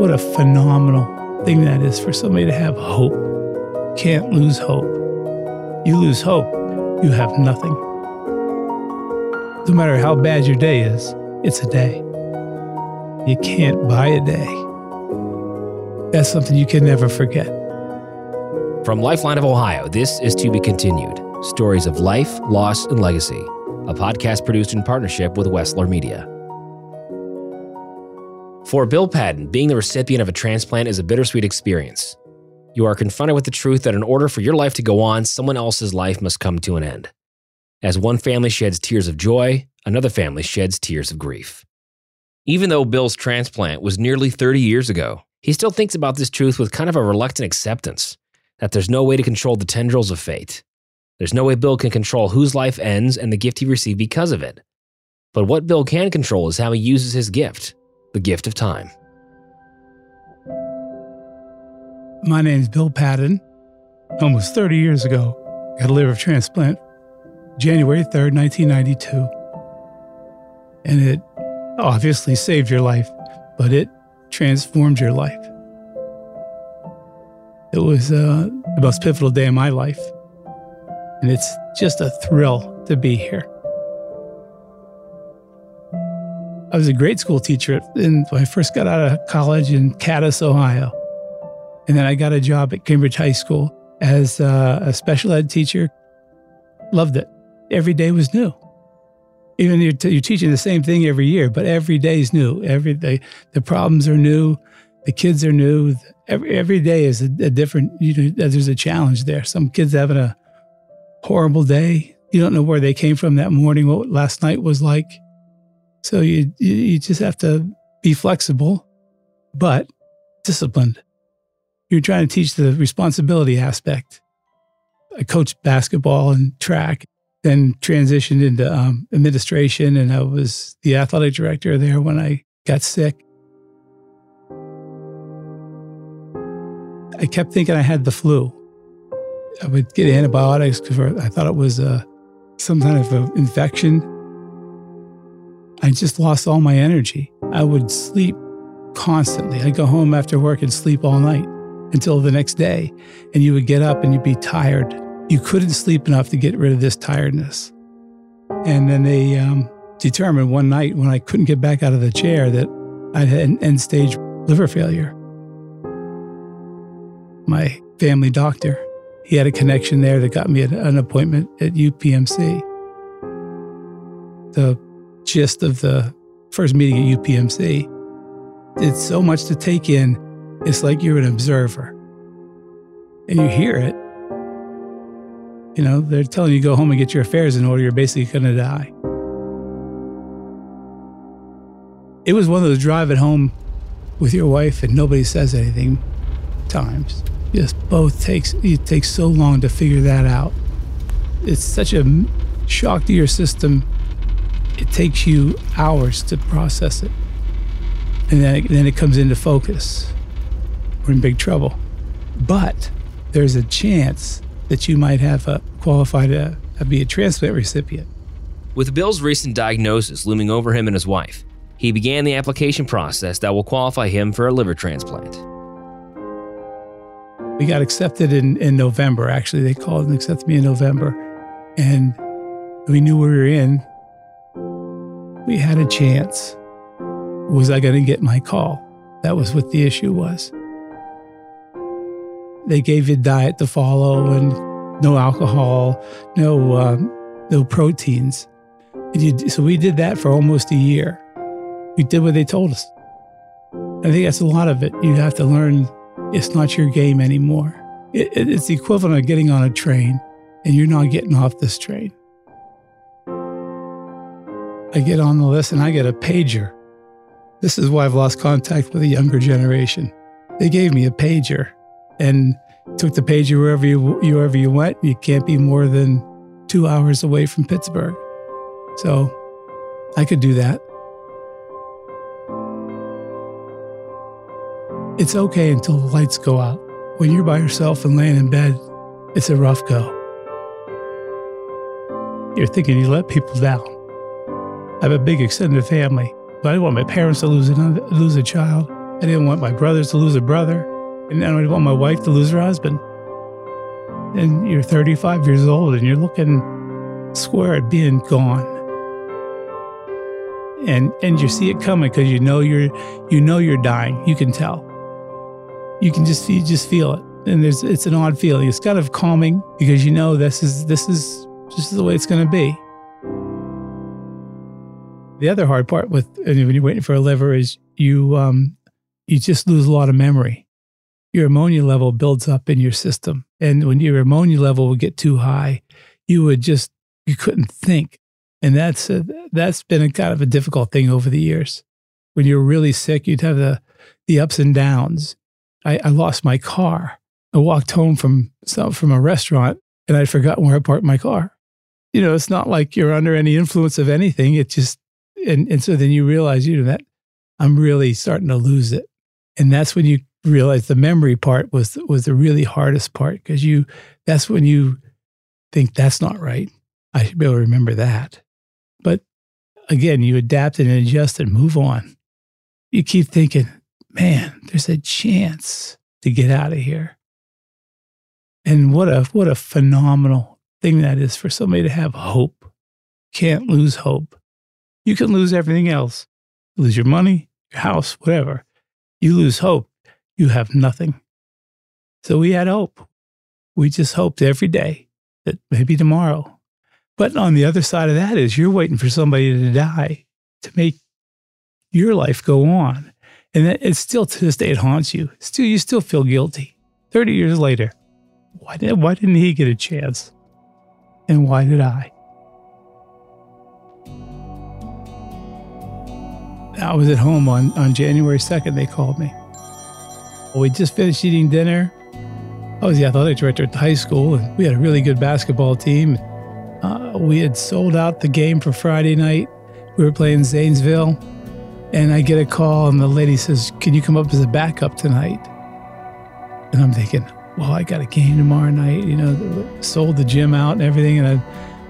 what a phenomenal thing that is for somebody to have hope. Can't lose hope. You lose hope, you have nothing. No matter how bad your day is, it's a day. You can't buy a day. That's something you can never forget. From Lifeline of Ohio, this is To Be Continued Stories of Life, Loss, and Legacy, a podcast produced in partnership with Westler Media. For Bill Padden, being the recipient of a transplant is a bittersweet experience. You are confronted with the truth that in order for your life to go on, someone else's life must come to an end. As one family sheds tears of joy, another family sheds tears of grief. Even though Bill's transplant was nearly 30 years ago, he still thinks about this truth with kind of a reluctant acceptance that there's no way to control the tendrils of fate. There's no way Bill can control whose life ends and the gift he received because of it. But what Bill can control is how he uses his gift, the gift of time. My name is Bill Padden. Almost 30 years ago, I got a liver transplant January 3rd, 1992. And it obviously saved your life, but it transformed your life. It was uh, the most pivotal day of my life. And it's just a thrill to be here. I was a grade school teacher when I first got out of college in Cadiz, Ohio. And then I got a job at Cambridge High School as uh, a special ed teacher. Loved it every day was new. Even you're, t- you're teaching the same thing every year, but every day is new. Every day, the problems are new, the kids are new. Every every day is a, a different. You know, there's a challenge there. Some kids having a horrible day. You don't know where they came from that morning, what last night was like. So you you, just have to be flexible, but disciplined. You're trying to teach the responsibility aspect. I coached basketball and track then transitioned into um, administration, and I was the athletic director there when I got sick. I kept thinking I had the flu. I would get antibiotics because I thought it was uh, some kind of an infection. I just lost all my energy. I would sleep constantly. I'd go home after work and sleep all night until the next day. And you would get up and you'd be tired you couldn't sleep enough to get rid of this tiredness. And then they um, determined one night when I couldn't get back out of the chair that I had an end stage liver failure. My family doctor, he had a connection there that got me an appointment at UPMC. The gist of the first meeting at UPMC, it's so much to take in. It's like you're an observer. And you hear it, you know, they're telling you go home and get your affairs in order. You're basically going to die. It was one of those drive at home with your wife and nobody says anything times. Just both takes it takes so long to figure that out. It's such a shock to your system. It takes you hours to process it, and then it, then it comes into focus. We're in big trouble, but there's a chance that you might have a qualified to uh, be a transplant recipient. With Bill's recent diagnosis looming over him and his wife, he began the application process that will qualify him for a liver transplant. We got accepted in, in November. Actually, they called and accepted me in November. And we knew where we were in. We had a chance. Was I going to get my call? That was what the issue was. They gave you a diet to follow and no alcohol, no um, no proteins. You, so we did that for almost a year. We did what they told us. I think that's a lot of it. You have to learn it's not your game anymore. It, it, it's the equivalent of getting on a train and you're not getting off this train. I get on the list and I get a pager. This is why I've lost contact with the younger generation. They gave me a pager and took the pager wherever you wherever you went. You can't be more than two hours away from Pittsburgh, so I could do that. It's okay until the lights go out. When you're by yourself and laying in bed, it's a rough go. You're thinking you let people down. I have a big extended family, but I didn't want my parents to lose, another, lose a child. I didn't want my brothers to lose a brother. And I didn't want my wife to lose her husband. And you're 35 years old and you're looking square at being gone. And and you see it coming because you know you're you know you're dying. You can tell. You can just you just feel it. And there's it's an odd feeling. It's kind of calming because you know this is this is just the way it's gonna be. The other hard part with when you're waiting for a liver is you um, you just lose a lot of memory. Your ammonia level builds up in your system, and when your ammonia level would get too high, you would just you couldn't think, and that's a, that's been a kind of a difficult thing over the years. When you're really sick, you'd have the the ups and downs. I, I lost my car. I walked home from from a restaurant, and I'd forgotten where I parked my car. You know, it's not like you're under any influence of anything. It just and and so then you realize you know that I'm really starting to lose it, and that's when you realize the memory part was was the really hardest part because you that's when you think that's not right. I should be able to remember that, but again, you adapt and adjust and move on. You keep thinking, man, there's a chance to get out of here. And what a what a phenomenal thing that is for somebody to have hope. Can't lose hope. You can lose everything else. lose your money, your house, whatever. You lose hope, you have nothing. So we had hope. We just hoped every day that maybe tomorrow. But on the other side of that is you're waiting for somebody to die to make your life go on. And it's still to this day, it haunts you. Still, you still feel guilty. 30 years later, why, did, why didn't he get a chance? And why did I? I was at home on, on January 2nd. They called me. We just finished eating dinner. I was the athletic director at the high school, and we had a really good basketball team. Uh, we had sold out the game for Friday night. We were playing Zanesville, and I get a call, and the lady says, Can you come up as a backup tonight? And I'm thinking, Well, I got a game tomorrow night. You know, sold the gym out and everything, and I,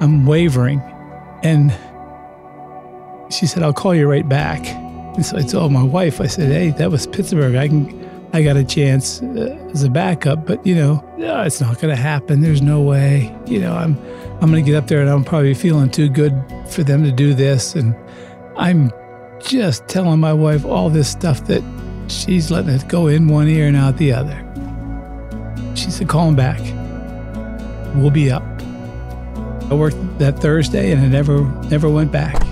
I'm wavering. And she said, I'll call you right back. And so I told my wife, I said, hey, that was Pittsburgh. I can, I got a chance uh, as a backup, but you know, no, it's not going to happen. There's no way. You know, I'm, I'm going to get up there and I'm probably feeling too good for them to do this. And I'm just telling my wife all this stuff that she's letting it go in one ear and out the other. She said, call him back. We'll be up. I worked that Thursday and I never, never went back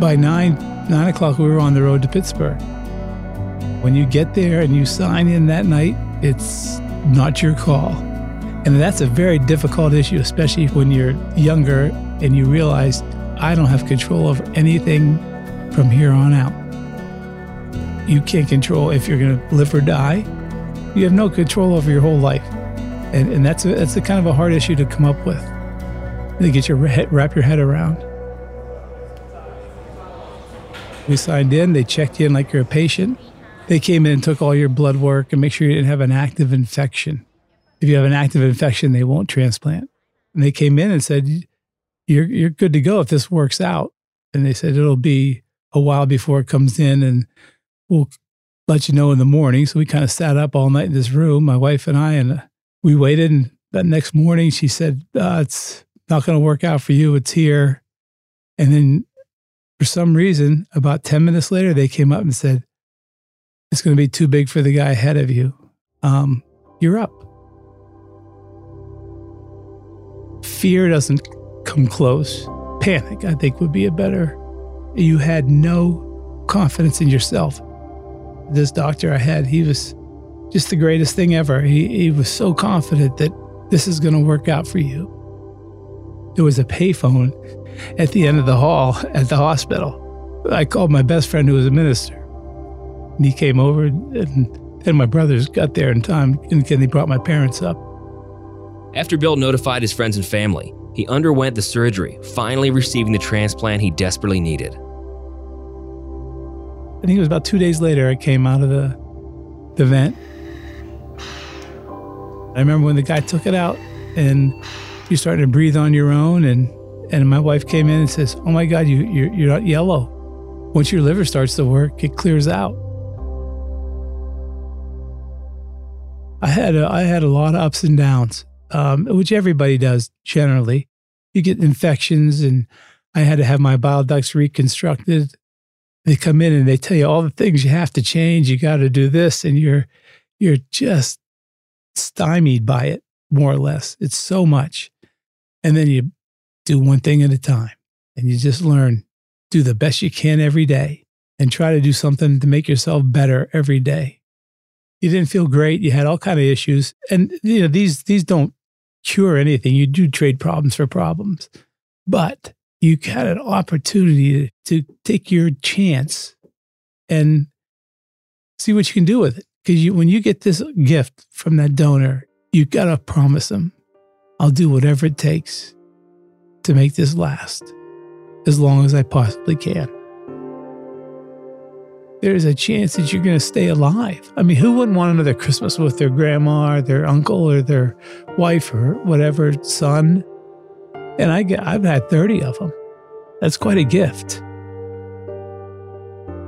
by nine nine o'clock we were on the road to Pittsburgh. When you get there and you sign in that night, it's not your call. And that's a very difficult issue, especially when you're younger and you realize I don't have control over anything from here on out. You can't control if you're going to live or die. You have no control over your whole life. And, and that's, a, that's a kind of a hard issue to come up with, to get your head, wrap your head around. We signed in, they checked you in like you're a patient. They came in and took all your blood work and make sure you didn't have an active infection. If you have an active infection, they won't transplant. And they came in and said, You're you're good to go if this works out. And they said it'll be a while before it comes in and we'll let you know in the morning. So we kind of sat up all night in this room, my wife and I, and we waited. And that next morning, she said, uh, It's not going to work out for you. It's here. And then for some reason, about 10 minutes later, they came up and said, It's going to be too big for the guy ahead of you. Um, you're up. Fear doesn't come close. Panic, I think, would be a better. You had no confidence in yourself. This doctor I had, he was just the greatest thing ever. He, he was so confident that this is going to work out for you. There was a payphone at the end of the hall at the hospital. I called my best friend who was a minister. And he came over, and, then my brothers got there in time, and they brought my parents up. After Bill notified his friends and family, he underwent the surgery, finally receiving the transplant he desperately needed. I think it was about two days later I came out of the, the vent. I remember when the guy took it out and you started to breathe on your own and and my wife came in and says, "Oh my God, you you're, you're not yellow." once your liver starts to work, it clears out. I had a, I had a lot of ups and downs, um, which everybody does generally. You get infections, and I had to have my bile ducts reconstructed. They come in and they tell you all the things you have to change. You got to do this, and you're you're just stymied by it, more or less. It's so much, and then you do one thing at a time, and you just learn do the best you can every day, and try to do something to make yourself better every day you didn't feel great. You had all kind of issues, and you know these these don't cure anything. You do trade problems for problems, but you had an opportunity to, to take your chance and see what you can do with it. Because you, when you get this gift from that donor, you gotta promise them, "I'll do whatever it takes to make this last, as long as I possibly can." there's a chance that you're going to stay alive. I mean, who wouldn't want another Christmas with their grandma or their uncle or their wife or whatever son? And I get, I've had 30 of them. That's quite a gift.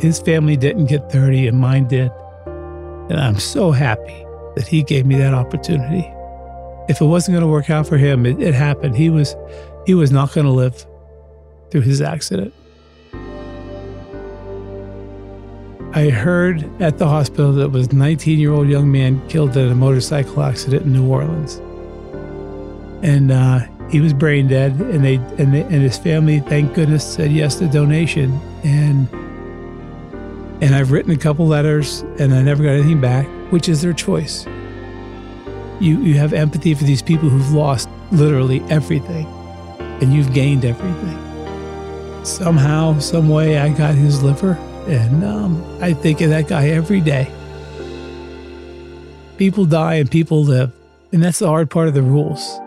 His family didn't get 30 and mine did. And I'm so happy that he gave me that opportunity. If it wasn't going to work out for him, it, it happened. He was, he was not going to live through his accident. I heard at the hospital that was a 19 year old young man killed in a motorcycle accident in New Orleans. And uh, he was brain dead, and they, and they and his family, thank goodness, said yes to donation. And and I've written a couple letters, and I never got anything back, which is their choice. You you have empathy for these people who've lost literally everything, and you've gained everything. Somehow, some way, I got his liver and um, I think of that guy every day. People die and people live. And that's the hard part of the rules.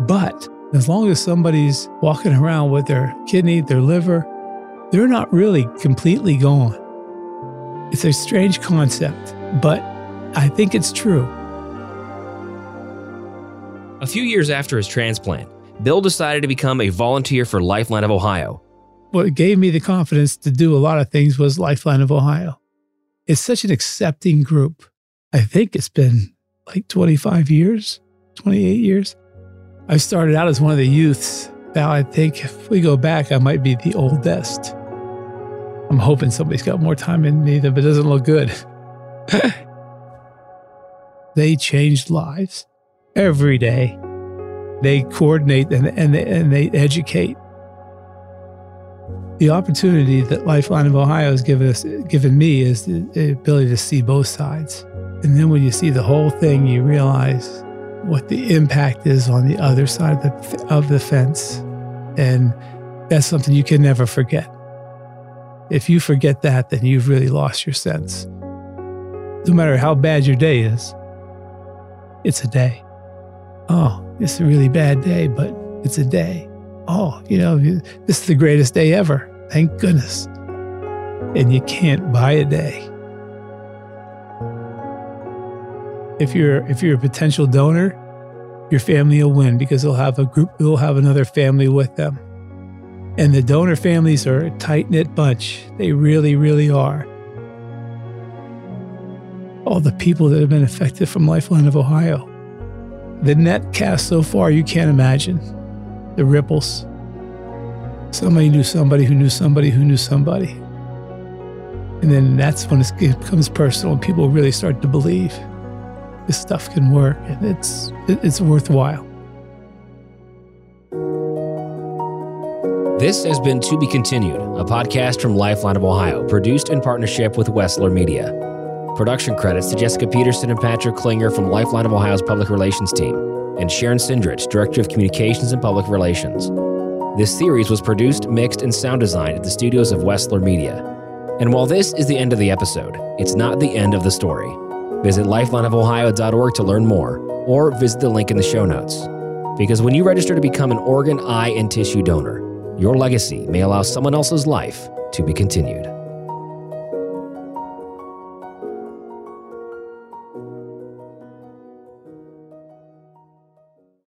But as long as somebody's walking around with their kidney, their liver, they're not really completely gone. It's a strange concept, but I think it's true. A few years after his transplant, Bill decided to become a volunteer for Lifeline of Ohio what gave me the confidence to do a lot of things was Lifeline of Ohio. It's such an accepting group. I think it's been like 25 years, 28 years. I started out as one of the youths. Now I think if we go back, I might be the oldest. I'm hoping somebody's got more time in me, but it doesn't look good. they changed lives every day. They coordinate and, and, they, and they educate the opportunity that Lifeline of Ohio has given us, given me, is the ability to see both sides. And then when you see the whole thing, you realize what the impact is on the other side of the, of the fence. And that's something you can never forget. If you forget that, then you've really lost your sense. No matter how bad your day is, it's a day. Oh, it's a really bad day, but it's a day oh, you know, this is the greatest day ever. Thank goodness. And you can't buy a day. If you're if you're a potential donor, your family will win because they'll have a group, they'll have another family with them. And the donor families are a tight knit bunch. They really, really are. All the people that have been affected from Lifeline of Ohio. The net cast so far, you can't imagine the ripples. Somebody knew somebody who knew somebody who knew somebody. And then that's when it becomes personal and people really start to believe this stuff can work and it's, it's worthwhile. This has been To Be Continued, a podcast from Lifeline of Ohio, produced in partnership with Wessler Media. Production credits to Jessica Peterson and Patrick Klinger from Lifeline of Ohio's public relations team and Sharon Sindrich, Director of Communications and Public Relations. This series was produced, mixed, and sound designed at the studios of Westler Media. And while this is the end of the episode, it's not the end of the story. Visit lifelineofohio.org to learn more, or visit the link in the show notes. Because when you register to become an organ, eye, and tissue donor, your legacy may allow someone else's life to be continued.